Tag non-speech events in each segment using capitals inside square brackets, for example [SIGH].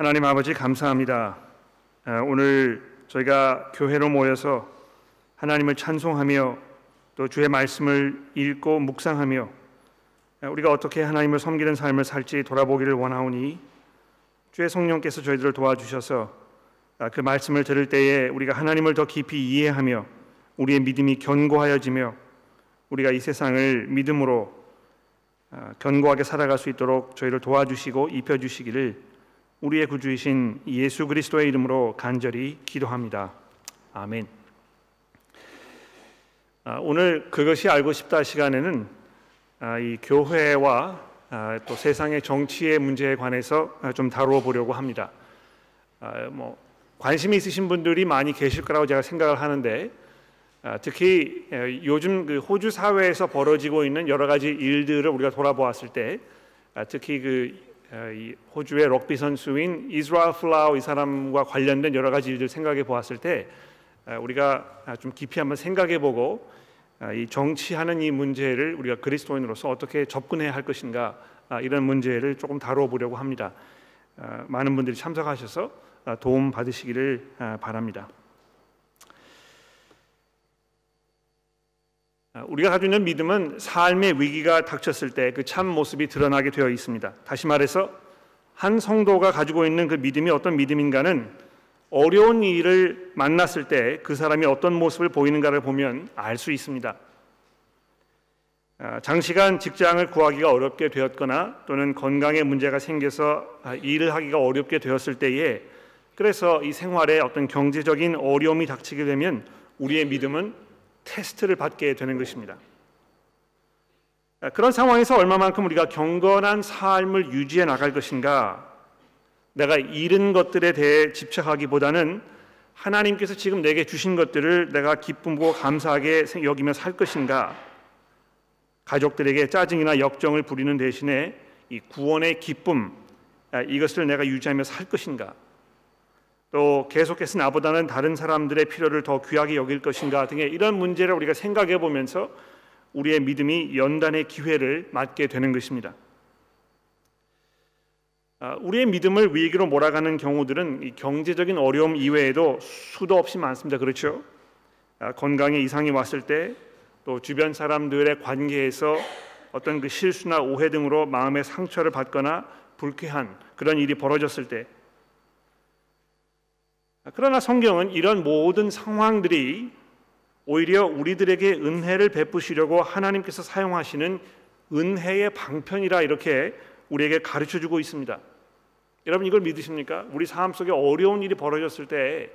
하나님 아버지 감사합니다. 아, 오늘 저희가 교회로 모여서 하나님을 찬송하며 또 주의 말씀을 읽고 묵상하며 아, 우리가 어떻게 하나님을 섬기는 삶을 살지 돌아보기를 원하오니 주의 성령께서 저희들을 도와주셔서 아, 그 말씀을 들을 때에 우리가 하나님을 더 깊이 이해하며 우리의 믿음이 견고하여지며 우리가 이 세상을 믿음으로 견고하게 살아갈 수 있도록 저희를 도와주시고 입혀주시기를 우리의 구주이신 예수 그리스도의 이름으로 간절히 기도합니다. 아멘. 아, 오늘 그것이 알고 싶다 시간에는 아, 이 교회와 아, 또 세상의 정치의 문제에 관해서 좀 다루어 보려고 합니다. 뭐 관심이 있으신 분들이 많이 계실 거라고 제가 생각을 하는데 특히 요즘 그 호주 사회에서 벌어지고 있는 여러 가지 일들을 우리가 돌아보았을 때 특히 그이 호주의 럭비 선수인 이스라엘 플라우 이 사람과 관련된 여러 가지 일들 생각해 보았을 때 우리가 좀 깊이 한번 생각해 보고 이 정치하는 이 문제를 우리가 그리스도인으로서 어떻게 접근해야 할 것인가 이런 문제를 조금 다루어 보려고 합니다. 많은 분들이 참석하셔서 도움 받으시기를 바랍니다. 우리가 가지고 있는 믿음은 삶의 위기가 닥쳤을 때 그 참 모습이 드러나게 되어 있습니다. 다시 말해서 한 성도가 가지고 있는 그 믿음이 어떤 믿음인가는 어려운 일을 만났을 때 그 사람이 어떤 모습을 보이는가를 보면 알 수 있습니다. 아, 장시간 직장을 구하기가 어렵게 되었거나 또는 건강에 문제가 생겨서 아, 일을 하기가 어렵게 되었을 때에 그래서 이 생활에 어떤 경제적인 어려움이 닥치게 되면 우리의 믿음은 테스트를 받게 되는 것입니다. 그런 상황에서 얼마만큼 우리가 경건한 삶을 유지해 나갈 것인가, 내가 잃은 것들에 대해 집착하기보다는 하나님께서 지금 내게 주신 것들을 내가 기쁨과 감사하게 여기며 살 것인가, 가족들에게 짜증이나 역정을 부리는 대신에 이 구원의 기쁨 이것을 내가 유지하며 살 것인가, 또 계속해서 나보다는 다른 사람들의 필요를 더 귀하게 여길 것인가 등의 이런 문제를 우리가 생각해 보면서 우리의 믿음이 연단의 기회를 맞게 되는 것입니다. 아, 우리의 믿음을 위기로 몰아가는 경우들은 경제적인 어려움 이외에도 수도 없이 많습니다. 그렇죠? 아, 건강에 이상이 왔을 때, 또 주변 사람들의 관계에서 어떤 그 실수나 오해 등으로 마음의 상처를 받거나 불쾌한 그런 일이 벌어졌을 때, 그러나 성경은 이런 모든 상황들이 오히려 우리들에게 은혜를 베푸시려고 하나님께서 사용하시는 은혜의 방편이라 이렇게 우리에게 가르쳐 주고 있습니다. 여러분 이걸 믿으십니까? 우리 삶 속에 어려운 일이 벌어졌을 때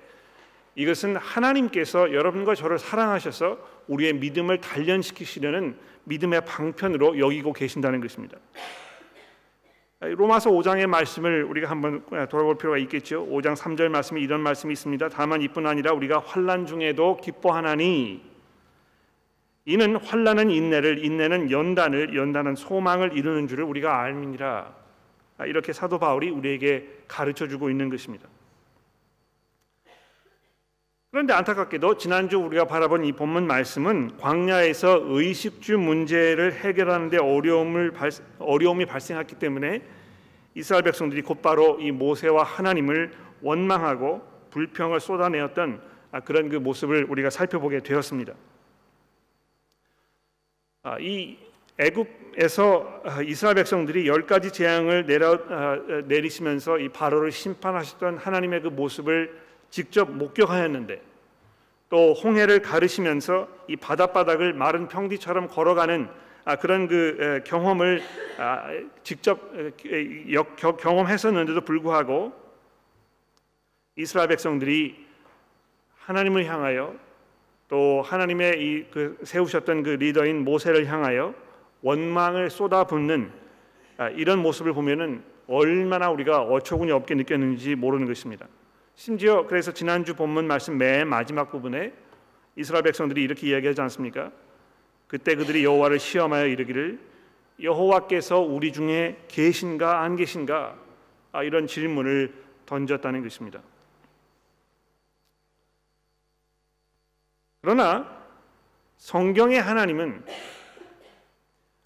이것은 하나님께서 여러분과 저를 사랑하셔서 우리의 믿음을 단련시키시려는 믿음의 방편으로 여기고 계신다는 것입니다. 로마서 5장의 말씀을 우리가 한번 돌아볼 필요가 있겠죠. 5장 3절 말씀에 이런 말씀이 있습니다. 다만 이뿐 아니라 우리가 환난 중에도 기뻐하나니 이는 환난은 인내를 인내는 연단을 연단은 소망을 이루는 줄을 우리가 알미니라. 이렇게 사도 바울이 우리에게 가르쳐 주고 있는 것입니다. 그런데 안타깝게도 지난주 우리가 바라본 이 본문 말씀은 광야에서 의식주 문제를 해결하는데 어려움을 발, 어려움이 발생했기 때문에 이스라엘 백성들이 곧바로 이 모세와 하나님을 원망하고 불평을 쏟아내었던 아, 그런 그 모습을 우리가 살펴보게 되었습니다. 아, 이 애굽에서 아, 이스라엘 백성들이 열 가지 재앙을 내려, 내리시면서 이 바로를 심판하셨던 하나님의 그 모습을 직접 목격하였는데 또 홍해를 가르시면서 이 바닷바닥을 마른 평지처럼 걸어가는 아, 그런 그 경험을 아, 직접 경험했었는데도 불구하고 이스라엘 백성들이 하나님을 향하여 또 하나님의 이 그 세우셨던 그 리더인 모세를 향하여 원망을 쏟아붓는 아, 이런 모습을 보면은 얼마나 우리가 어처구니 없게 느꼈는지 모르는 것입니다. 심지어 그래서 지난주 본문 말씀 맨 마지막 부분에 이스라엘 백성들이 이렇게 이야기하지 않습니까? 그때 그들이 여호와를 시험하여 이르기를 여호와께서 우리 중에 계신가 안 계신가 아, 이런 질문을 던졌다는 것입니다. 그러나 성경의 하나님은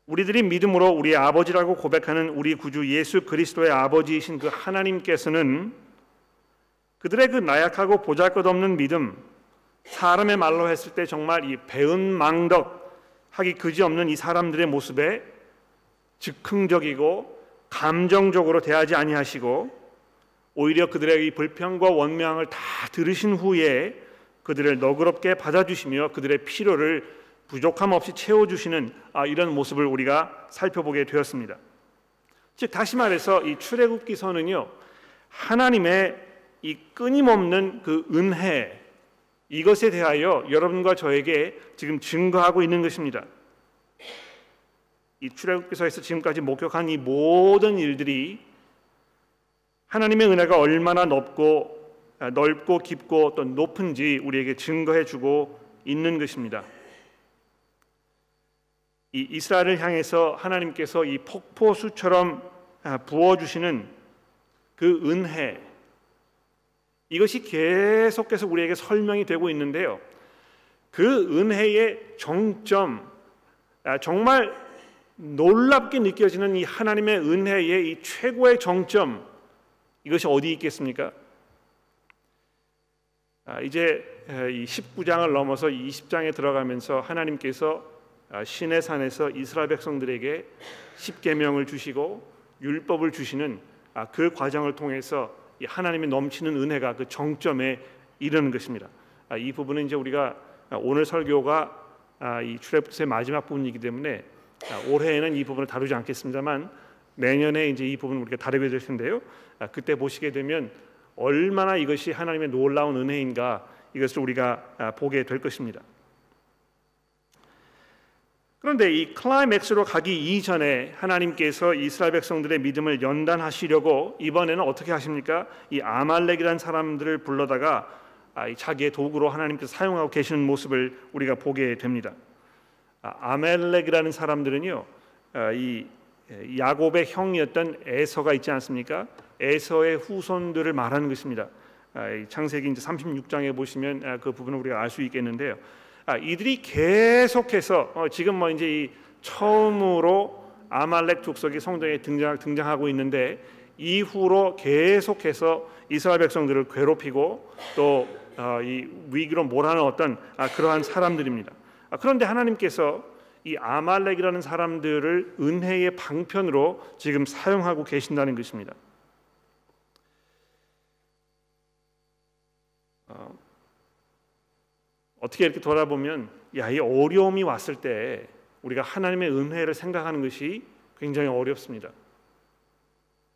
우리들이 믿음으로 우리 아버지라고 고백하는 우리 구주 예수 그리스도의 아버지이신 그 하나님께서는 그들의 그 나약하고 보잘것없는 믿음, 사람의 말로 했을 때 정말 이 배은망덕 하기 그지없는 이 사람들의 모습에 즉흥적이고 감정적으로 대하지 아니하시고 오히려 그들의 이 불평과 원망을 다 들으신 후에 그들을 너그럽게 받아주시며 그들의 필요를 부족함 없이 채워주시는 아, 이런 모습을 우리가 살펴보게 되었습니다. 즉 다시 말해서 이 출애굽기서는요 하나님의 이 끊임없는 그 은혜 이것에 대하여 여러분과 저에게 지금 증거하고 있는 것입니다. 이 출애굽기서에서 지금까지 목격한 이 모든 일들이 하나님의 은혜가 얼마나 넓고 아, 넓고 깊고 또 높은지 우리에게 증거해 주고 있는 것입니다. 이 이스라엘을 향해서 하나님께서 이 폭포수처럼 아, 부어 주시는 그 은혜 이것이 계속해서 우리에게 설명이 되고 있는데요. 그 은혜의 정점 아, 정말 놀랍게 느껴지는 이 하나님의 은혜의 이 최고의 정점 이것이 어디 있겠습니까? 아, 이제 이 19장을 넘어서 20장에 들어가면서 하나님께서 아, 신의 산에서 이스라엘 백성들에게 십계명을 주시고 율법을 주시는 아, 그 과정을 통해서 하나님의 넘치는 은혜가 그 정점에 이르는 것입니다. 이 부분은 이제 우리가 오늘 설교가 이 출애굽기서의 마지막 부분이기 때문에 올해에는 이 부분을 다루지 않겠습니다만 내년에 이제 이 부분을 우리가 다루게 될 텐데요. 그때 보시게 되면 얼마나 이것이 하나님의 놀라운 은혜인가 이것을 우리가 아, 보게 될 것입니다. 그런데 이 클라이맥스로 가기 이전에 하나님께서 이스라엘 백성들의 믿음을 연단하시려고 이번에는 어떻게 하십니까? 이 아말렉이라는 사람들을 불러다가 아, 자기의 도구로 하나님께서 사용하고 계시는 모습을 우리가 보게 됩니다. 아, 아멜렉이라는 사람들은요, 이 야곱의 형이었던 에서가 있지 않습니까? 에서의 후손들을 말하는 것입니다. 아, 창세기 이제 36장에 보시면 아, 그 부분을 우리가 알 수 있겠는데요. 아, 이들이 계속해서 어, 지금 뭐 이제 이 처음으로 아말렉 족속이 성경에 등장 등장하고 있는데 이후로 계속해서 이스라엘 백성들을 괴롭히고 또이 어, 위기로 몰아는 어떤 그러한 사람들입니다. 그런데 하나님께서 이 아말렉이라는 사람들을 은혜의 방편으로 지금 사용하고 계신다는 것입니다. 어떻게 이렇게 돌아보면 야 이 어려움이 왔을 때 우리가 하나님의 은혜를 생각하는 것이 굉장히 어렵습니다.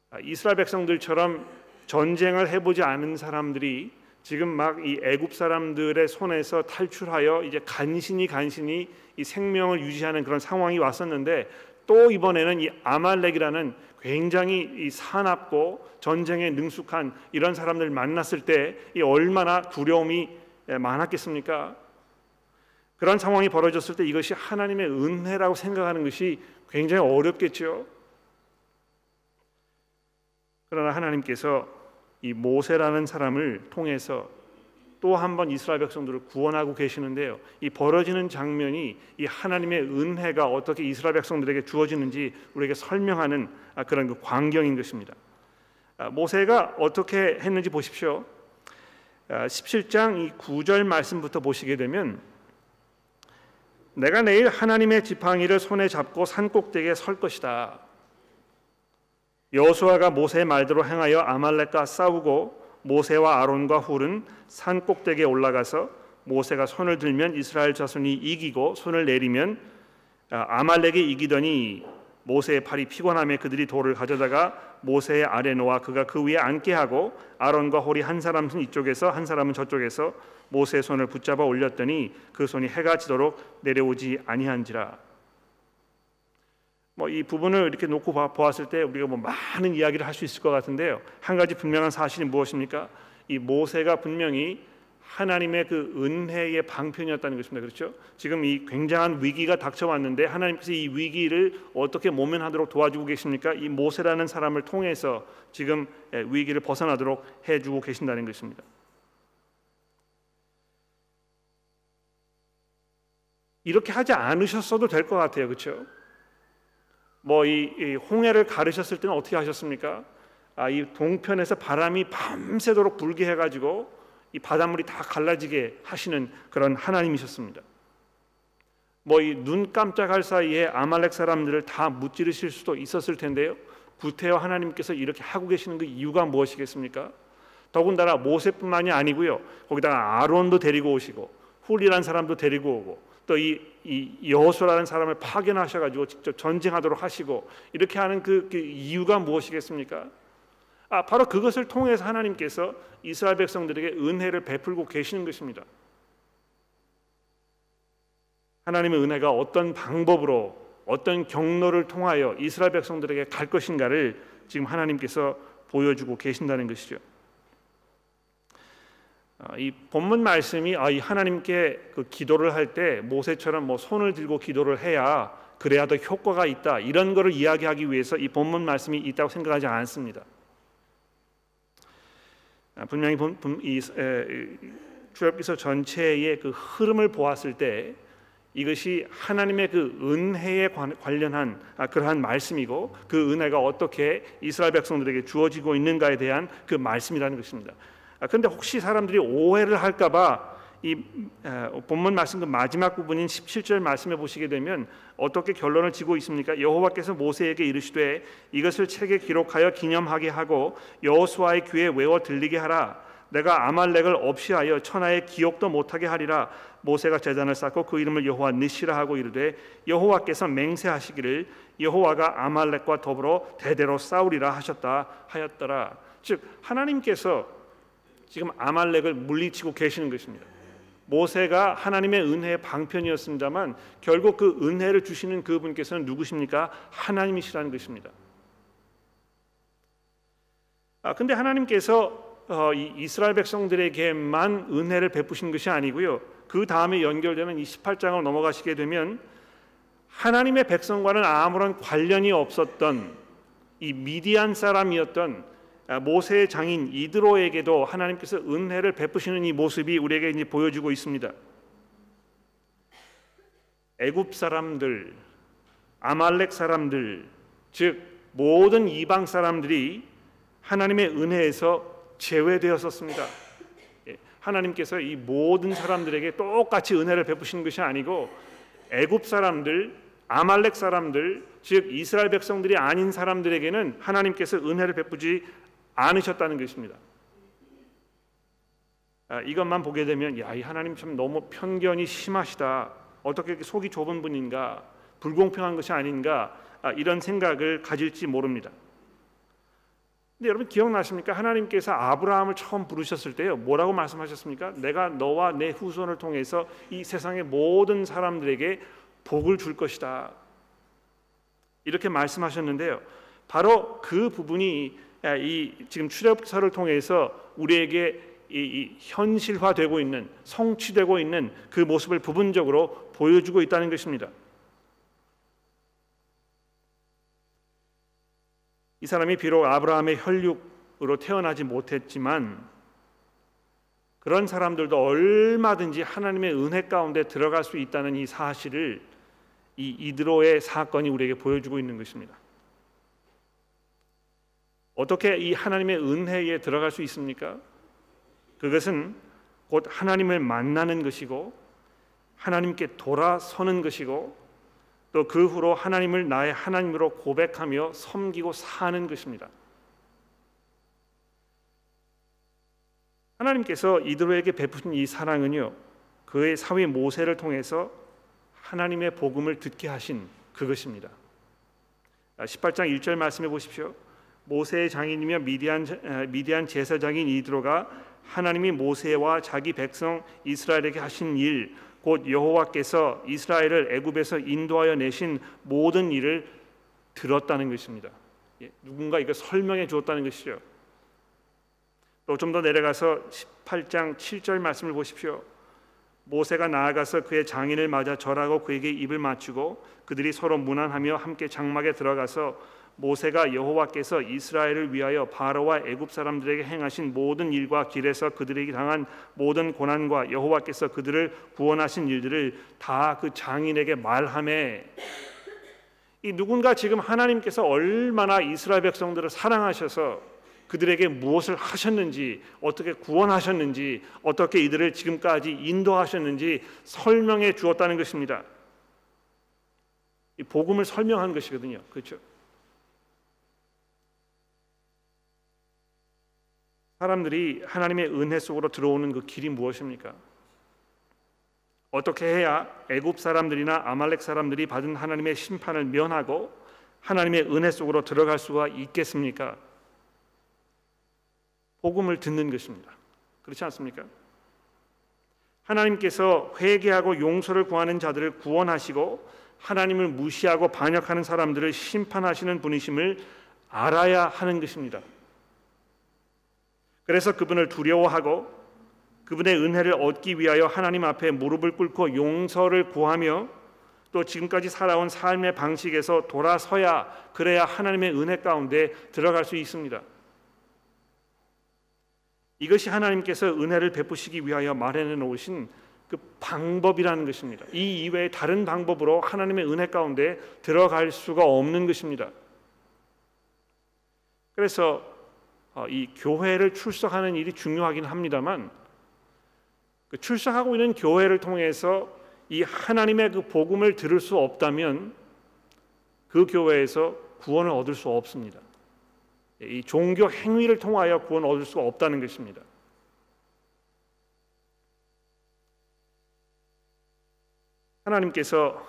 아, 이스라엘 백성들처럼 전쟁을 해보지 않은 사람들이 지금 막 이 애굽 사람들의 손에서 탈출하여 이제 간신히 간신히 이 생명을 유지하는 그런 상황이 왔었는데 또 이번에는 이 아말렉이라는 굉장히 이 사납고 전쟁에 능숙한 이런 사람들 만났을 때 이 얼마나 두려움이 많았겠습니까? 그런 상황이 벌어졌을 때 이것이 하나님의 은혜라고 생각하는 것이 굉장히 어렵겠죠. 그러나 하나님께서 이 모세라는 사람을 통해서 또 한 번 이스라엘 백성들을 구원하고 계시는데요. 이 벌어지는 장면이 이 하나님의 은혜가 어떻게 이스라엘 백성들에게 주어지는지 우리에게 설명하는 아, 그런 그 광경인 것입니다. 아, 모세가 어떻게 했는지 보십시오. 17장 아, 이 9절 말씀부터 보시게 되면 내가 내일 하나님의 지팡이를 손에 잡고 산 꼭대기에 설 것이다. 여호수아가 모세의 말대로 행하여 아말렉과 싸우고 모세와 아론과 훌은 산 꼭대기에 올라가서 모세가 손을 들면 이스라엘 자손이 이기고 손을 내리면 아, 아말렉이 이기더니 모세의 팔이 피곤함에 그들이 돌을 가져다가 모세의 아래 놓아 그가 그 위에 앉게 하고 아론과 홀이 한 사람은 이쪽에서 한 사람은 저쪽에서 모세의 손을 붙잡아 올렸더니 그 손이 해가 지도록 내려오지 아니한지라 뭐 이 부분을 이렇게 놓고 보았을 때 우리가 뭐 많은 이야기를 할 수 있을 것 같은데요. 한 가지 분명한 사실이 무엇입니까? 이 모세가 분명히 하나님의 그 은혜의 방편이었다는 것입니다. 그렇죠? 지금 이 굉장한 위기가 닥쳐왔는데 하나님께서 이 위기를 어떻게 모면하도록 도와주고 계십니까? 이 모세라는 사람을 통해서 지금 위기를 벗어나도록 해주고 계신다는 것입니다. 이렇게 하지 않으셨어도 될 것 같아요. 그렇죠? 뭐이 홍해를 가르셨을 때는 어떻게 하셨습니까? 아, 이 동편에서 바람이 밤새도록 불게 해가지고 이 바닷물이 다 갈라지게 하시는 그런 하나님이셨습니다. 뭐 이 눈 깜짝할 사이에 아말렉 사람들을 다 무찌르실 수도 있었을 텐데요. 구태여 하나님께서 이렇게 하고 계시는 그 이유가 무엇이겠습니까? 더군다나 모세뿐만이 아니고요. 거기다가 아론도 데리고 오시고 훌리라는 사람도 데리고 오고 또이 이 여호수라는 사람을 파견하셔가지고 직접 전쟁하도록 하시고 이렇게 하는 그, 그 이유가 무엇이겠습니까? 아 바로 그것을 통해서 하나님께서 이스라엘 백성들에게 은혜를 베풀고 계시는 것입니다. 하나님의 은혜가 어떤 방법으로 어떤 경로를 통하여 이스라엘 백성들에게 갈 것인가를 지금 하나님께서 보여주고 계신다는 것이죠. 아, 이 본문 말씀이 아, 이 하나님께 그 기도를 할 때 모세처럼 뭐 손을 들고 기도를 해야 그래야 더 효과가 있다 이런 것을 이야기하기 위해서 이 본문 말씀이 있다고 생각하지 않습니다. 아, 분명히 본, 이 출애굽기서 전체의 그 흐름을 보았을 때 이것이 하나님의 그 은혜에 관련한 아, 그러한 말씀이고 그 은혜가 어떻게 이스라엘 백성들에게 주어지고 있는가에 대한 그 말씀이라는 것입니다. 그런데 아, 혹시 사람들이 오해를 할까봐 이 본문 말씀 그 마지막 부분인 17절 말씀해 보시게 되면 어떻게 결론을 지고 있습니까? 여호와께서 모세에게 이르시되 이것을 책에 기록하여 기념하게 하고 여호수아의 귀에 외워 들리게 하라. 내가 아말렉을 없이 하여 천하의 기억도 못하게 하리라. 모세가 제단을 쌓고 그 이름을 여호와 니시라 하고 이르되 여호와께서 맹세하시기를 여호와가 아말렉과 더불어 대대로 싸우리라 하셨다 하였더라. 즉 하나님께서 지금 아말렉을 물리치고 계시는 것입니다. 모세가 하나님의 은혜의 방편이었습니다만 결국 그 은혜를 주시는 그분께서는 누구십니까? 하나님이시라는 것입니다. 아 근데 하나님께서 어, 이 이스라엘 백성들에게만 은혜를 베푸신 것이 아니고요. 그 다음에 연결되는 이 18장을 넘어가시게 되면 하나님의 백성과는 아무런 관련이 없었던 이 미디안 사람이었던 아, 모세의 장인 이드로에게도 하나님께서 은혜를 베푸시는 이 모습이 우리에게 이제 보여주고 있습니다. 애굽 사람들, 아말렉 사람들, 즉 모든 이방 사람들이 하나님의 은혜에서 제외되었었습니다. 예, 하나님께서 이 모든 사람들에게 똑같이 은혜를 베푸시는 것이 아니고 애굽 사람들, 아말렉 사람들, 즉 이스라엘 백성들이 아닌 사람들에게는 하나님께서 은혜를 베푸지 않으셨다는 것입니다. 아, 이것만 보게 되면 야, 이 하나님 참 너무 편견이 심하시다. 어떻게 이렇게 속이 좁은 분인가? 불공평한 것이 아닌가? 아, 이런 생각을 가질지 모릅니다. 근데 여러분 기억나십니까? 하나님께서 아브라함을 처음 부르셨을 때요. 뭐라고 말씀하셨습니까? 내가 너와 내 후손을 통해서 이 세상의 모든 사람들에게 복을 줄 것이다. 이렇게 말씀하셨는데요. 바로 그 부분이 이 지금 출애굽서를 통해서 우리에게 이, 이 현실화되고 있는 성취되고 있는 그 모습을 부분적으로 보여주고 있다는 것입니다. 이 사람이 비록 아브라함의 혈육으로 태어나지 못했지만 그런 사람들도 얼마든지 하나님의 은혜 가운데 들어갈 수 있다는 이 사실을 이 이드로의 사건이 우리에게 보여주고 있는 것입니다. 어떻게 이 하나님의 은혜에 들어갈 수 있습니까? 그것은 곧 하나님을 만나는 것이고 하나님께 돌아서는 것이고 또 그 후로 하나님을 나의 하나님으로 고백하며 섬기고 사는 것입니다. 하나님께서 이들에게 베푸신 이 사랑은요 그의 사위 모세를 통해서 하나님의 복음을 듣게 하신 그것입니다. 18장 1절 말씀해 보십시오. 모세의 장인이며 미디안 미디안 제사장인 이드로가 하나님이 모세와 자기 백성 이스라엘에게 하신 일, 곧 여호와께서 이스라엘을 애굽에서 인도하여 내신 모든 일을 들었다는 것입니다. 예, 누군가 이거 설명해 주었다는 것이죠. 또 좀 더 내려가서 18장 7절 말씀을 보십시오. 모세가 나아가서 그의 장인을 맞아 절하고 그에게 입을 맞추고 그들이 서로 문안하며 함께 장막에 들어가서 모세가 여호와께서 이스라엘을 위하여 바로와 애굽 사람들에게 행하신 모든 일과 길에서 그들에게 당한 모든 고난과 여호와께서 그들을 구원하신 일들을 다 그 장인에게 말함에 이 누군가 지금 하나님께서 얼마나 이스라엘 백성들을 사랑하셔서 그들에게 무엇을 하셨는지 어떻게 구원하셨는지 어떻게 이들을 지금까지 인도하셨는지 설명해 주었다는 것입니다. 이 복음을 설명한 것이거든요. 그렇죠? 사람들이 하나님의 은혜 속으로 들어오는 그 길이 무엇입니까? 어떻게 해야 애굽 사람들이나 아말렉 사람들이 받은 하나님의 심판을 면하고 하나님의 은혜 속으로 들어갈 수가 있겠습니까? 복음을 듣는 것입니다. 그렇지 않습니까? 하나님께서 회개하고 용서를 구하는 자들을 구원하시고 하나님을 무시하고 반역하는 사람들을 심판하시는 분이심을 알아야 하는 것입니다. 그래서 그분을 두려워하고 그분의 은혜를 얻기 위하여 하나님 앞에 무릎을 꿇고 용서를 구하며 또 지금까지 살아온 삶의 방식에서 돌아서야 그래야 하나님의 은혜 가운데 들어갈 수 있습니다. 이것이 하나님께서 은혜를 베푸시기 위하여 마련해 놓으신 그 방법이라는 것입니다. 이 이외에 다른 방법으로 하나님의 은혜 가운데 들어갈 수가 없는 것입니다. 그래서 어, 이 교회를 출석하는 일이 중요하긴 합니다만 그 출석하고 있는 교회를 통해서 이 하나님의 그 복음을 들을 수 없다면 그 교회에서 구원을 얻을 수 없습니다. 이 종교 행위를 통하여 구원 얻을 수가 없다는 것입니다. 하나님께서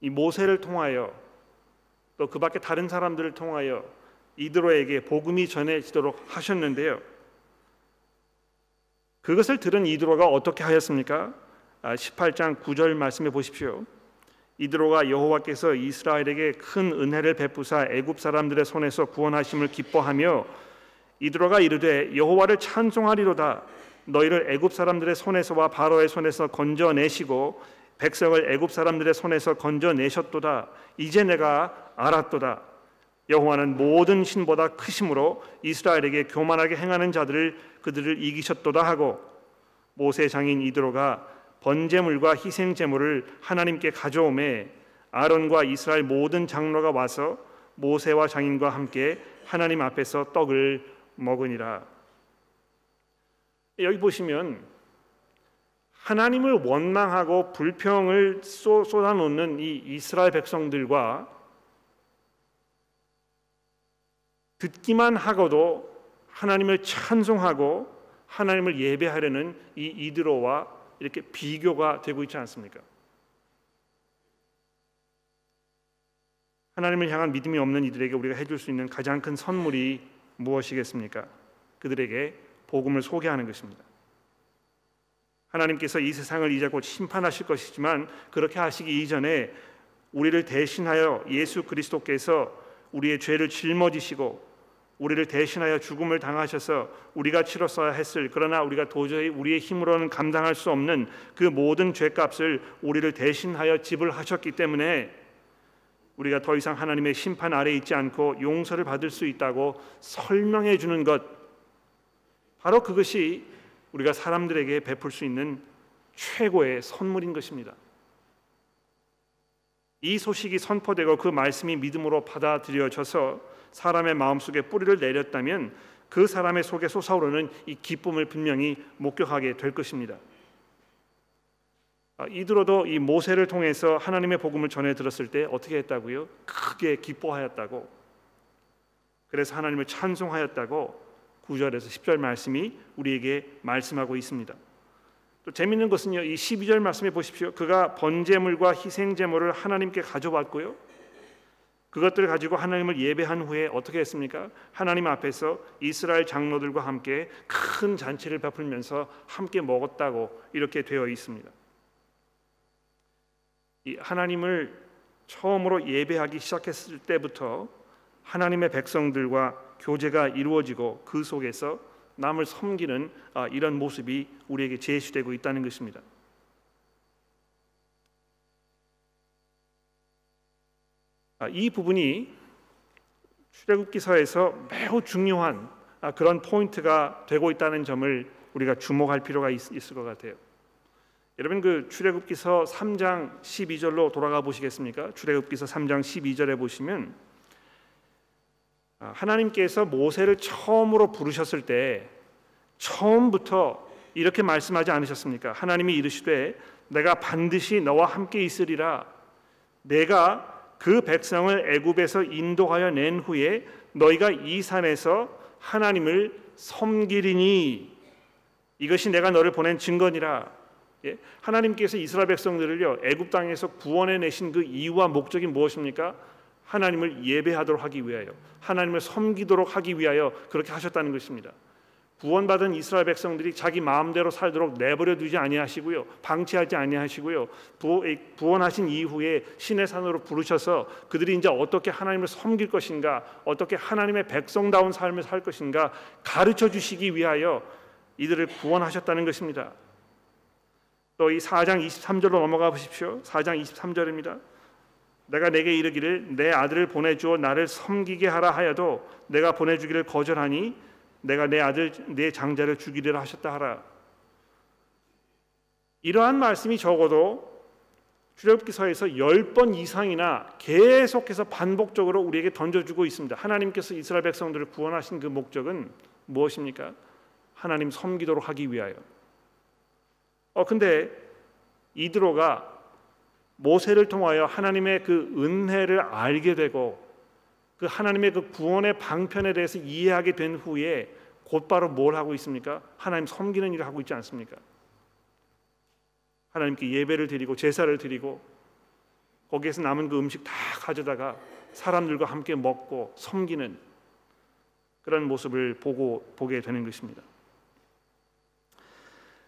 이 모세를 통하여 또 그 밖에 다른 사람들을 통하여 이드로에게 복음이 전해지도록 하셨는데요. 그것을 들은 이드로가 어떻게 하였습니까? 18장 아, 9절 말씀해 보십시오. 이드로가 여호와께서 이스라엘에게 큰 은혜를 베푸사 애굽 사람들의 손에서 구원하심을 기뻐하며 이드로가 이르되 여호와를 찬송하리로다 너희를 애굽 사람들의 손에서와 바로의 손에서 건져내시고 백성을 애굽 사람들의 손에서 건져내셨도다 이제 내가 알았도다 여호와는 모든 신보다 크심으로 이스라엘에게 교만하게 행하는 자들을 그들을 이기셨도다 하고 모세 장인 이드로가 번제물과 희생 제물을 하나님께 가져오매 아론과 이스라엘 모든 장로가 와서 모세와 장인과 함께 하나님 앞에서 떡을 먹으니라. 여기 보시면 하나님을 원망하고 불평을 쏟아놓는 이 이스라엘 백성들과 듣기만 하고도 하나님을 찬송하고 하나님을 예배하려는 이 이드로와 이렇게 비교가 되고 있지 않습니까? 하나님을 향한 믿음이 없는 이들에게 우리가 해줄 수 있는 가장 큰 선물이 무엇이겠습니까? 그들에게 복음을 소개하는 것입니다. 하나님께서 이 세상을 이제 곧 심판하실 것이지만 그렇게 하시기 이전에 우리를 대신하여 예수 그리스도께서 우리의 죄를 짊어지시고 우리를 대신하여 죽음을 당하셔서 우리가 치렀어야 했을 그러나 우리가 도저히 우리의 힘으로는 감당할 수 없는 그 모든 죄값을 우리를 대신하여 지불하셨기 때문에 우리가 더 이상 하나님의 심판 아래 있지 않고 용서를 받을 수 있다고 설명해 주는 것 바로 그것이 우리가 사람들에게 베풀 수 있는 최고의 선물인 것입니다. 이 소식이 선포되고 그 말씀이 믿음으로 받아들여져서 사람의 마음속에 뿌리를 내렸다면 그 사람의 속에 솟아오르는 이 기쁨을 분명히 목격하게 될 것입니다. 아, 이들어도 이 모세를 통해서 하나님의 복음을 전해 들었을 때 어떻게 했다고요? 크게 기뻐하였다고. 그래서 하나님을 찬송하였다고 9절에서 10절 말씀이 우리에게 말씀하고 있습니다. 또 재밌는 것은요. 이 12절 말씀에 보십시오. 그가 번제물과 희생 제물을 하나님께 가져왔고요. 그것들을 가지고 하나님을 예배한 후에 어떻게 했습니까? 하나님 앞에서 이스라엘 장로들과 함께 큰 잔치를 베풀면서 함께 먹었다고 이렇게 되어 있습니다. 이 하나님을 처음으로 예배하기 시작했을 때부터 하나님의 백성들과 교제가 이루어지고 그 속에서 남을 섬기는 아, 이런 모습이 우리에게 제시되고 있다는 것입니다. 이 부분이 출애굽기서에서 매우 중요한 아, 그런 포인트가 되고 있다는 점을 우리가 주목할 필요가 있, 을 것 같아요. 여러분 그 출애굽기서 3장 12절로 돌아가 보시겠습니까? 출애굽기서 3장 12절에 보시면 아, 하나님께서 모세를 처음으로 부르셨을 때 처음부터 이렇게 말씀하지 않으셨습니까? 하나님이 이르시되 내가 반드시 너와 함께 있으리라. 내가 그 백성을 애굽에서 인도하여 낸 후에 너희가 이 산에서 하나님을 섬기리니 이것이 내가 너를 보낸 증거니라. 예? 하나님께서 이스라엘 백성들을요 애굽 땅에서 구원해 내신 그 이유와 목적이 무엇입니까? 하나님을 예배하도록 하기 위하여, 하나님을 섬기도록 하기 위하여 그렇게 하셨다는 것입니다. 구원받은 이스라엘 백성들이 자기 마음대로 살도록 내버려 두지 아니하시고요. 방치하지 아니하시고요. 구원하신 이후에 신의 산으로 부르셔서 그들이 이제 어떻게 하나님을 섬길 것인가, 어떻게 하나님의 백성다운 삶을 살 것인가 가르쳐 주시기 위하여 이들을 구원하셨다는 것입니다. 또 이 4장 23절로 넘어가 보십시오. 4장 23절입니다. 내가 내게 이르기를 내 아들을 보내 주어 나를 섬기게 하라 하여도 내가 보내 주기를 거절하니 내가 내 아들 내 장자를 죽이리라 하셨다 하라. 이러한 말씀이 적어도 출애굽기서에서 10번 이상이나 계속해서 반복적으로 우리에게 던져주고 있습니다. 하나님께서 이스라엘 백성들을 구원하신 그 목적은 무엇입니까? 하나님 섬기도록 하기 위하여. 어 근데 이드로가 모세를 통하여 하나님의 그 은혜를 알게 되고 그 하나님의 그 구원의 방편에 대해서 이해하게 된 후에 곧바로 뭘 하고 있습니까? 하나님 섬기는 일을 하고 있지 않습니까? 하나님께 예배를 드리고 제사를 드리고 거기에서 남은 그 음식 다 가져다가 사람들과 함께 먹고 섬기는 그런 모습을 보고 보게 되는 것입니다.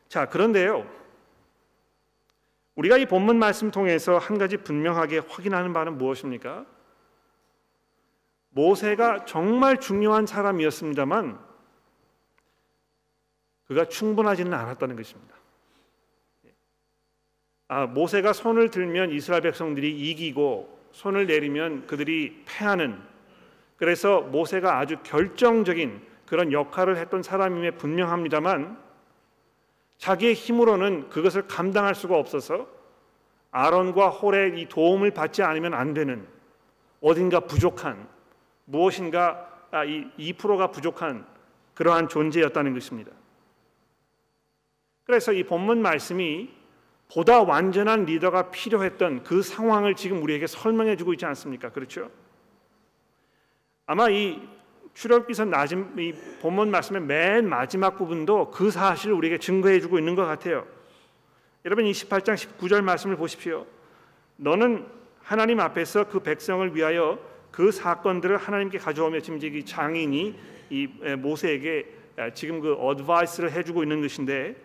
자, 그런데요. 우리가 이 본문 말씀 통해서 한 가지 분명하게 확인하는 바는 무엇입니까? 모세가 정말 중요한 사람이었습니다만 그가 충분하지는 않았다는 것입니다. 아, 모세가 손을 들면 이스라엘 백성들이 이기고 손을 내리면 그들이 패하는 그래서 모세가 아주 결정적인 그런 역할을 했던 사람임에 분명합니다만 자기의 힘으로는 그것을 감당할 수가 없어서 아론과 홀의 이 도움을 받지 않으면 안 되는 어딘가 부족한 무엇인가 아, 이 2%가 부족한 그러한 존재였다는 것입니다. 그래서 이 본문 말씀이 보다 완전한 리더가 필요했던 그 상황을 지금 우리에게 설명해 주고 있지 않습니까? 그렇죠? 아마 이 출애굽기서 나진 이 본문 말씀의 맨 마지막 부분도 그 사실을 우리에게 증거해 주고 있는 것 같아요. 여러분 28장 19절 말씀을 보십시오. 너는 하나님 앞에서 그 백성을 위하여 그 사건들을 하나님께 가져오며 지금 이 장인이 이 모세에게 지금 그 어드바이스를 해주고 있는 것인데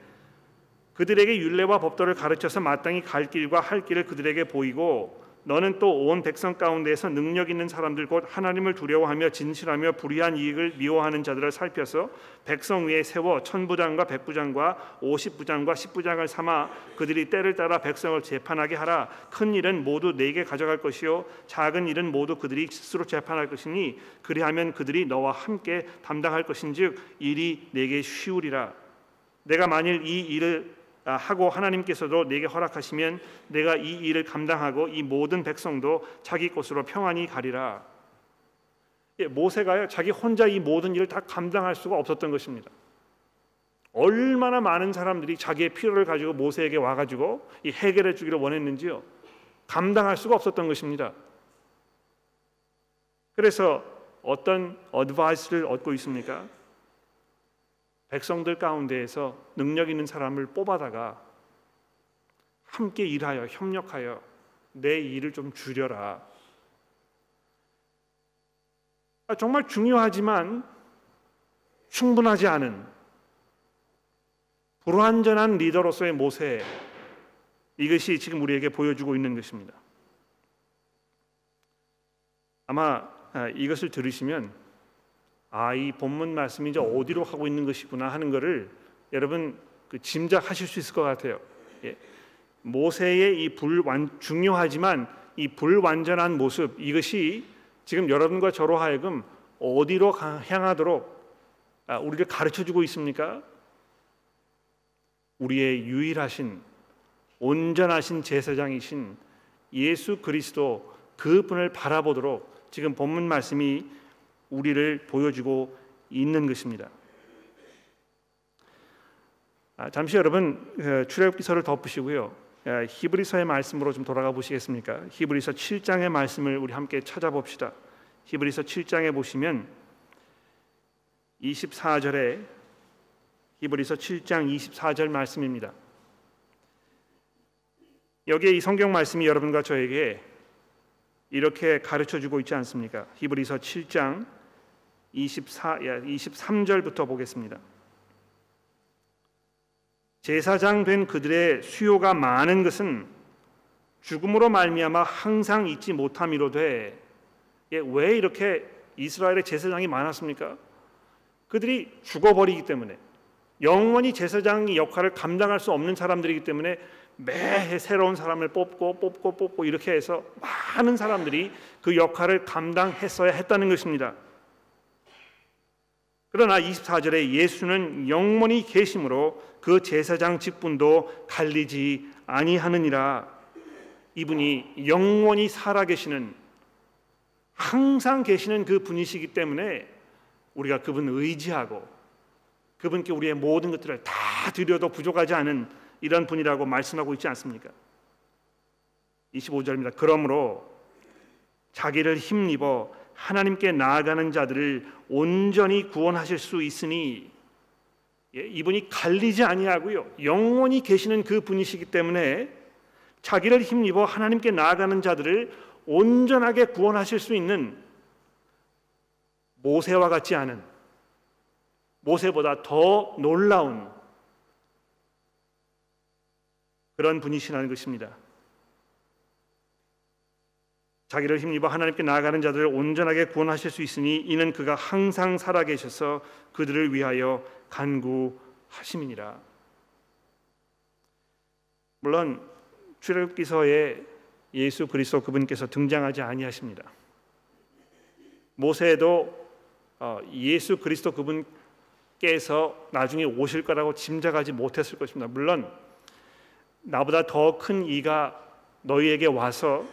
그들에게 율례와 법도를 가르쳐서 마땅히 갈 길과 할 길을 그들에게 보이고 너는 또 온 백성 가운데에서 능력 있는 사람들 곧 하나님을 두려워하며 진실하며 불의한 이익을 미워하는 자들을 살펴서 백성 위에 세워 천부장과 백부장과 오십부장과 십부장을 삼아 그들이 때를 따라 백성을 재판하게 하라. 큰 일은 모두 내게 가져갈 것이요 작은 일은 모두 그들이 스스로 재판할 것이니 그리하면 그들이 너와 함께 담당할 것인즉 일이 내게 쉬우리라. 내가 만일 이 일을 아, 하고 하나님께서도 내게 허락하시면 내가 이 일을 감당하고 이 모든 백성도 자기 곳으로 평안히 가리라. 예, 모세가요 자기 혼자 이 모든 일을 다 감당할 수가 없었던 것입니다. 얼마나 많은 사람들이 자기의 필요를 가지고 모세에게 와가지고 이 해결해 주기를 원했는지요 감당할 수가 없었던 것입니다. 그래서 어떤 어드바이스를 얻고 있습니까? 백성들 가운데에서 능력 있는 사람을 뽑아다가 함께 일하여 협력하여 내 일을 좀 줄여라. 아, 정말 중요하지만 충분하지 않은 불완전한 리더로서의 모세 이것이 지금 우리에게 보여주고 있는 것입니다. 아마 아, 이것을 들으시면 아, 이 본문 말씀이 이제 어디로 가고 있는 것이구나 하는 것을 여러분 그 짐작하실 수 있을 것 같아요. 예. 모세의 이 불완 중요하지만 이 불완전한 모습 이것이 지금 여러분과 저로 하여금 어디로 향하도록 아, 우리를 가르쳐 주고 있습니까? 우리의 유일하신 온전하신 제사장이신 예수 그리스도 그분을 바라보도록 지금 본문 말씀이 우리를 보여주고 있는 것입니다. 아, 잠시 여러분 그 출애굽기서를 덮으시고요. 아, 히브리서의 말씀으로 좀 돌아가 보시겠습니까? 히브리서 7장의 말씀을 우리 함께 찾아봅시다. 히브리서 7장에 보시면 24절에 히브리서 7장 24절 말씀입니다. 여기에 이 성경 말씀이 여러분과 저에게 이렇게 가르쳐 주고 있지 않습니까? 히브리서 7장 24 23절부터 보겠습니다. 제사장 된 그들의 수요가 많은 것은 죽음으로 말미암아 항상 잊지 못함이로되 예, 왜 이렇게 이스라엘의 제사장이 많았습니까? 그들이 죽어버리기 때문에 영원히 제사장의 역할을 감당할 수 없는 사람들이기 때문에 매해 새로운 사람을 뽑고 뽑고 뽑고 이렇게 해서 많은 사람들이 그 역할을 감당했어야 했다는 것입니다. 그러나 24절에 예수는 영원히 계심으로 그 제사장 직분도 갈리지 아니하느니라. 이분이 영원히 살아 계시는 항상 계시는 그 분이시기 때문에 우리가 그분 의지하고 그분께 우리의 모든 것들을 다 드려도 부족하지 않은 이런 분이라고 말씀하고 있지 않습니까? 25절입니다. 그러므로 자기를 힘입어 하나님께 나아가는 자들을 온전히 구원하실 수 있으니 예, 이분이 갈리지 아니하고요 영원히 계시는 그 분이시기 때문에 자기를 힘입어 하나님께 나아가는 자들을 온전하게 구원하실 수 있는 모세와 같지 않은 모세보다 더 놀라운 그런 분이시라는 것입니다. 자기를 힘입어 하나님께 나아가는 자들을 온전하게 구원하실 수 있으니 이는 그가 항상 살아계셔서 그들을 위하여 간구하심이니라. 물론 출애굽기서에 예수 그리스도 그분께서 등장하지 아니하십니다. 모세도 어, 예수 그리스도 그분께서 나중에 오실 거라고 짐작하지 못했을 것입니다. 물론 나보다 더 큰 이가 너희에게 와서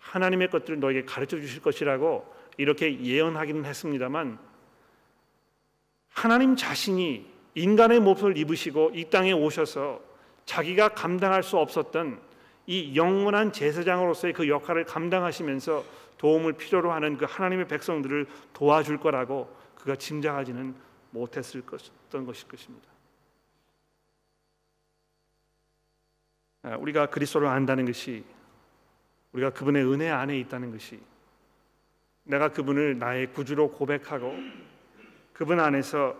하나님의 것들을 너에게 가르쳐 주실 것이라고 이렇게 예언하기는 했습니다만 하나님 자신이 인간의 모습을 입으시고 이 땅에 오셔서 자기가 감당할 수 없었던 이 영원한 제사장으로서의 그 역할을 감당하시면서 도움을 필요로 하는 그 하나님의 백성들을 도와줄 거라고 그가 짐작하지는 못했을 것던 것일 것입니다. 아, 우리가 그리스도를 안다는 것이 우리가 그분의 은혜 안에 있다는 것이 내가 그분을 나의 구주로 고백하고 그분 안에서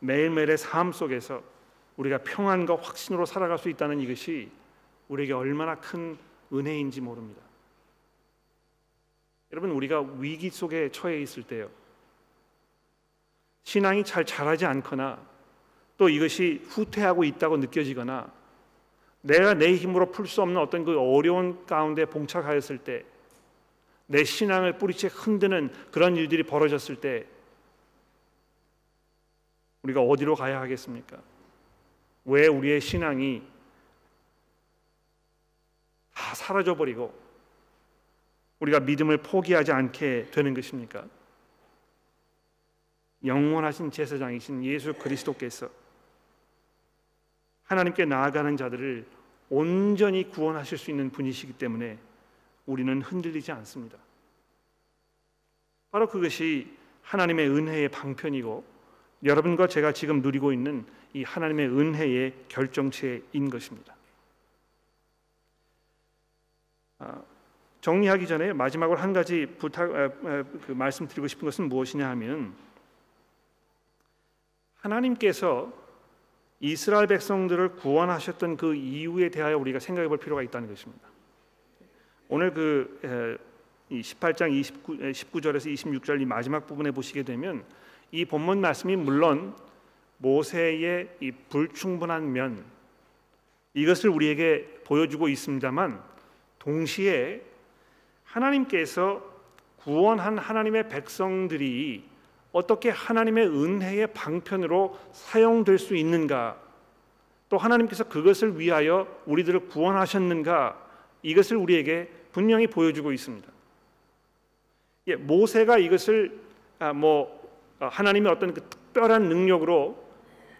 매일매일의 삶 속에서 우리가 평안과 확신으로 살아갈 수 있다는 이것이 우리에게 얼마나 큰 은혜인지 모릅니다. 여러분 우리가 위기 속에 처해 있을 때요. 신앙이 잘 자라지 않거나 또 이것이 후퇴하고 있다고 느껴지거나 내가 내 힘으로 풀 수 없는 어떤 그 어려운 가운데 봉착하였을 때, 내 신앙을 뿌리채 흔드는 그런 일들이 벌어졌을 때, 우리가 어디로 가야 하겠습니까? 왜 우리의 신앙이 다 사라져 버리고 우리가 믿음을 포기하지 않게 되는 것입니까? 영원하신 제사장이신 예수 그리스도께서 하나님께 나아가는 자들을 온전히 구원하실 수 있는 분이시기 때문에 우리는 흔들리지 않습니다. 바로 그것이 하나님의 은혜의 방편이고 여러분과 제가 지금 누리고 있는 이 하나님의 은혜의 결정체인 것입니다. 아, 정리하기 전에 마지막으로 한 가지 부탁 그 말씀드리고 싶은 것은 무엇이냐 하면 하나님께서 이스라엘 백성들을 구원하셨던 그 이유에 대하여 우리가 생각해 볼 필요가 있다는 것입니다. 오늘 그 18장 29, 19절에서 26절 이 마지막 부분에 보시게 되면 이 본문 말씀이 물론 모세의 이 불충분한 면 이것을 우리에게 보여주고 있습니다만 동시에 하나님께서 구원한 하나님의 백성들이 어떻게 하나님의 은혜의 방편으로 사용될 수 있는가 또 하나님께서 그것을 위하여 우리들을 구원하셨는가 이것을 우리에게 분명히 보여주고 있습니다. 예, 모세가 이것을 아, 뭐 아, 하나님의 어떤 그 특별한 능력으로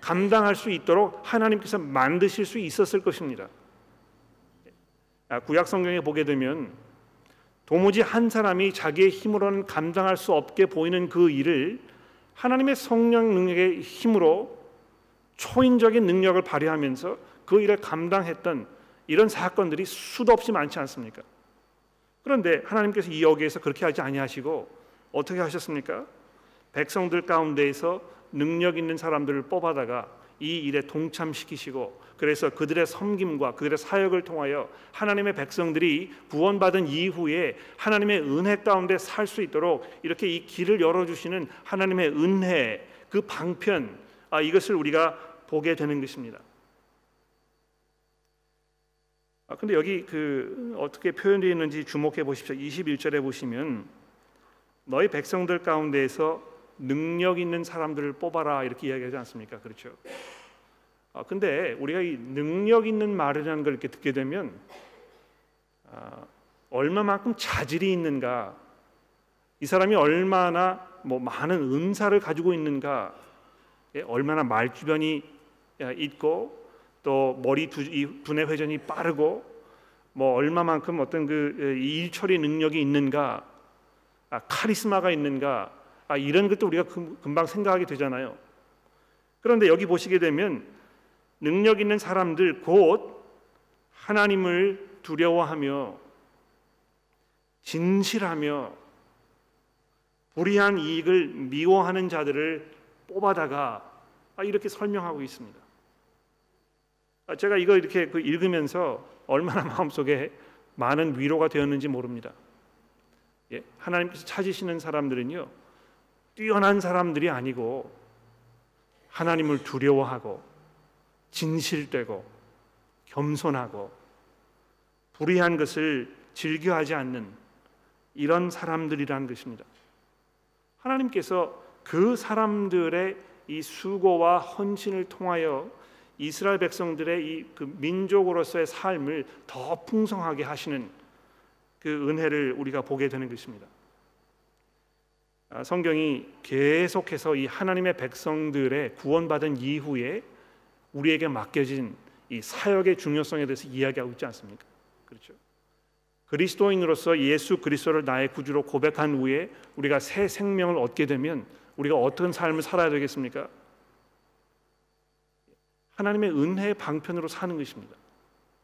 감당할 수 있도록 하나님께서 만드실 수 있었을 것입니다. 아, 구약 성경에 보게 되면 도무지 한 사람이 자기의 힘으로는 감당할 수 없게 보이는 그 일을 하나님의 성령 능력의 힘으로 초인적인 능력을 발휘하면서 그 일을 감당했던 이런 사건들이 수도 없이 많지 않습니까? 그런데 하나님께서 이 여기에서 그렇게 하지 아니하시고 어떻게 하셨습니까? 백성들 가운데에서 능력 있는 사람들을 뽑아다가 이 일에 동참시키시고 그래서 그들의 섬김과 그들의 사역을 통하여 하나님의 백성들이 구원받은 이후에 하나님의 은혜 가운데 살 수 있도록 이렇게 이 길을 열어주시는 하나님의 은혜 그 방편 아, 이것을 우리가 보게 되는 것입니다. 아, 근데 여기 그 어떻게 표현되어 있는지 주목해 보십시오. 21절에 보시면 너희 백성들 가운데에서 능력 있는 사람들을 뽑아라 이렇게 이야기하지 않습니까? 그렇죠. 아, 근데 우리가 이 능력 있는 말이라는 걸 이렇게 듣게 되면 아, 얼마만큼 자질이 있는가, 이 사람이 얼마나 뭐 많은 은사를 가지고 있는가, 예, 얼마나 말 주변이 있고 또 머리 두, 분해 회전이 빠르고 뭐 얼마만큼 어떤 그 일처리 능력이 있는가, 아, 카리스마가 있는가, 아, 이런 것도 우리가 금방 생각하게 되잖아요. 그런데 여기 보시게 되면 능력 있는 사람들 곧 하나님을 두려워하며 진실하며 불의한 이익을 미워하는 자들을 뽑아다가 아, 이렇게 설명하고 있습니다. 아, 제가 이거 이렇게 그 읽으면서 얼마나 [LAUGHS] 마음속에 많은 위로가 되었는지 모릅니다. 예, 하나님께서 찾으시는 사람들은요 뛰어난 사람들이 아니고 하나님을 두려워하고 진실되고 겸손하고 불의한 것을 즐겨하지 않는 이런 사람들이라는 것입니다. 하나님께서 그 사람들의 이 수고와 헌신을 통하여 이스라엘 백성들의 이 그 민족으로서의 삶을 더 풍성하게 하시는 그 은혜를 우리가 보게 되는 것입니다. 아, 성경이 계속해서 이 하나님의 백성들의 구원받은 이후에 우리에게 맡겨진 이 사역의 중요성에 대해서 이야기하고 있지 않습니까? 그렇죠. 그리스도인으로서 예수 그리스도를 나의 구주로 고백한 후에 우리가 새 생명을 얻게 되면 우리가 어떤 삶을 살아야 되겠습니까? 하나님의 은혜의 방편으로 사는 것입니다.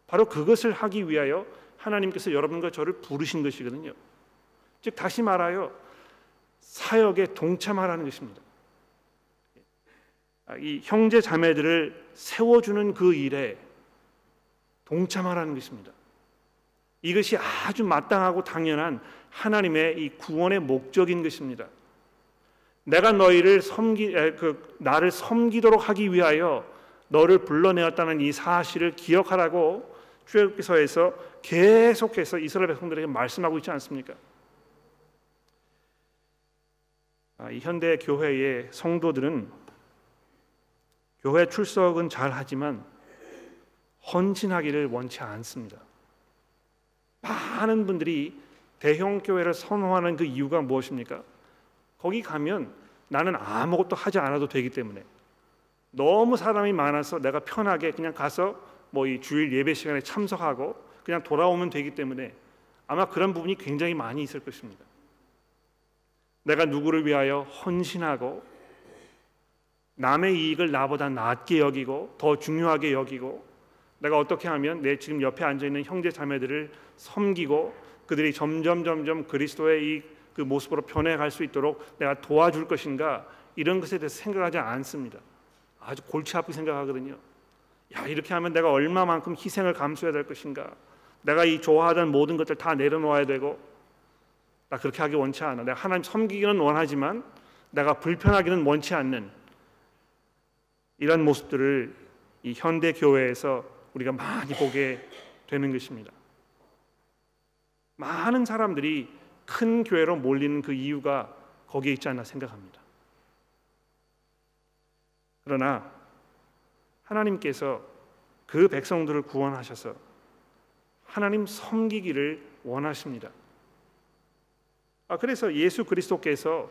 바로 그것을 하기 위하여 하나님께서 여러분과 저를 부르신 것이거든요. 즉 다시 말하여 사역에 동참하라는 것입니다. 아, 이 형제 자매들을 세워주는 그 일에 동참하라는 것입니다. 이것이 아주 마땅하고 당연한 하나님의 이 구원의 목적인 것입니다. 내가 너희를 섬기 그 나를 섬기도록 하기 위하여 너를 불러내었다는 이 사실을 기억하라고 출애굽기서에서 계속해서 이스라엘 백성들에게 말씀하고 있지 않습니까? 아, 이 현대 교회의 성도들은 교회 출석은 잘 하지만 헌신하기를 원치 않습니다. 많은 분들이 대형 교회를 선호하는 그 이유가 무엇입니까? 거기 가면 나는 아무것도 하지 않아도 되기 때문에 너무 사람이 많아서 내가 편하게 그냥 가서 뭐 이 주일 예배 시간에 참석하고 그냥 돌아오면 되기 때문에 아마 그런 부분이 굉장히 많이 있을 것입니다. 내가 누구를 위하여 헌신하고 남의 이익을 나보다 낫게 여기고 더 중요하게 여기고 내가 어떻게 하면 내 지금 옆에 앉아 있는 형제 자매들을 섬기고 그들이 점점 점점 그리스도의 이 그 모습으로 변해갈 수 있도록 내가 도와줄 것인가 이런 것에 대해서 생각하지 않습니다. 아주 골치 아프게 생각하거든요. 야 이렇게 하면 내가 얼마만큼 희생을 감수해야 될 것인가. 내가 이 좋아하던 모든 것들 다 내려놓아야 되고 나 그렇게 하기 원치 않아. 내가 하나님 섬기기는 원하지만 내가 불편하기는 원치 않는 이런 모습들을 이 현대 교회에서 우리가 많이 보게 되는 것입니다. 많은 사람들이 큰 교회로 몰리는 그 이유가 거기에 있지 않나 생각합니다. 그러나 하나님께서 그 백성들을 구원하셔서 하나님 섬기기를 원하십니다. 아, 그래서 예수 그리스도께서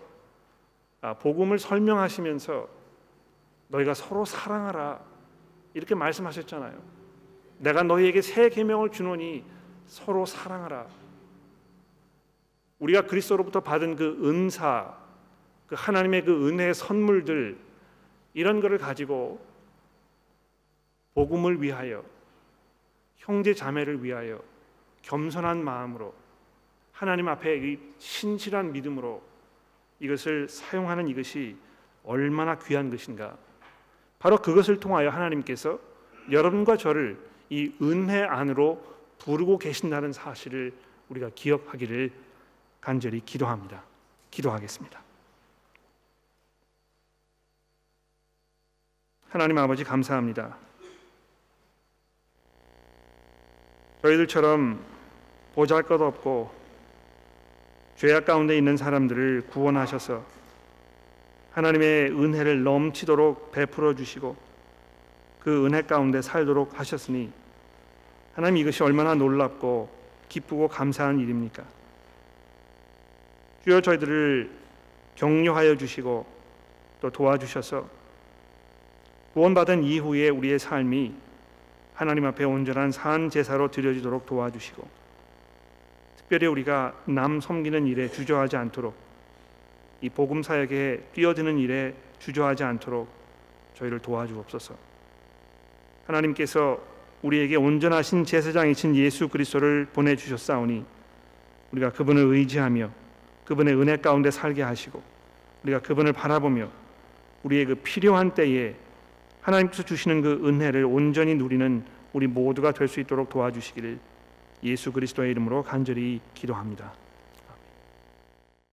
아, 복음을 설명하시면서 너희가 서로 사랑하라 이렇게 말씀하셨잖아요. 내가 너희에게 새 계명을 주노니 서로 사랑하라. 우리가 그리스도로부터 받은 그 은사, 그 하나님의 그 은혜의 선물들 이런 것을 가지고 복음을 위하여 형제 자매를 위하여 겸손한 마음으로 하나님 앞에 이 신실한 믿음으로 이것을 사용하는 이것이 얼마나 귀한 것인가. 바로 그것을 통하여 하나님께서 여러분과 저를 이 은혜 안으로 부르고 계신다는 사실을 우리가 기억하기를 간절히 기도합니다. 기도하겠습니다. 하나님 아버지 감사합니다. 저희들처럼 보잘것 없고 죄악 가운데 있는 사람들을 구원하셔서 하나님의 은혜를 넘치도록 베풀어 주시고 그 은혜 가운데 살도록 하셨으니 하나님 이것이 얼마나 놀랍고 기쁘고 감사한 일입니까? 주여 저희들을 격려하여 주시고 또 도와주셔서 구원받은 이후에 우리의 삶이 하나님 앞에 온전한 산 제사로 드려지도록 도와주시고 특별히 우리가 남 섬기는 일에 주저하지 않도록 이 복음 사역에 뛰어드는 일에 주저하지 않도록 저희를 도와주옵소서. 하나님께서 우리에게 온전하신 제사장이신 예수 그리스도를 보내 주셨사오니 우리가 그분을 의지하며 그분의 은혜 가운데 살게 하시고 우리가 그분을 바라보며 우리의 그 필요한 때에 하나님께서 주시는 그 은혜를 온전히 누리는 우리 모두가 될 수 있도록 도와주시기를 예수 그리스도의 이름으로 간절히 기도합니다.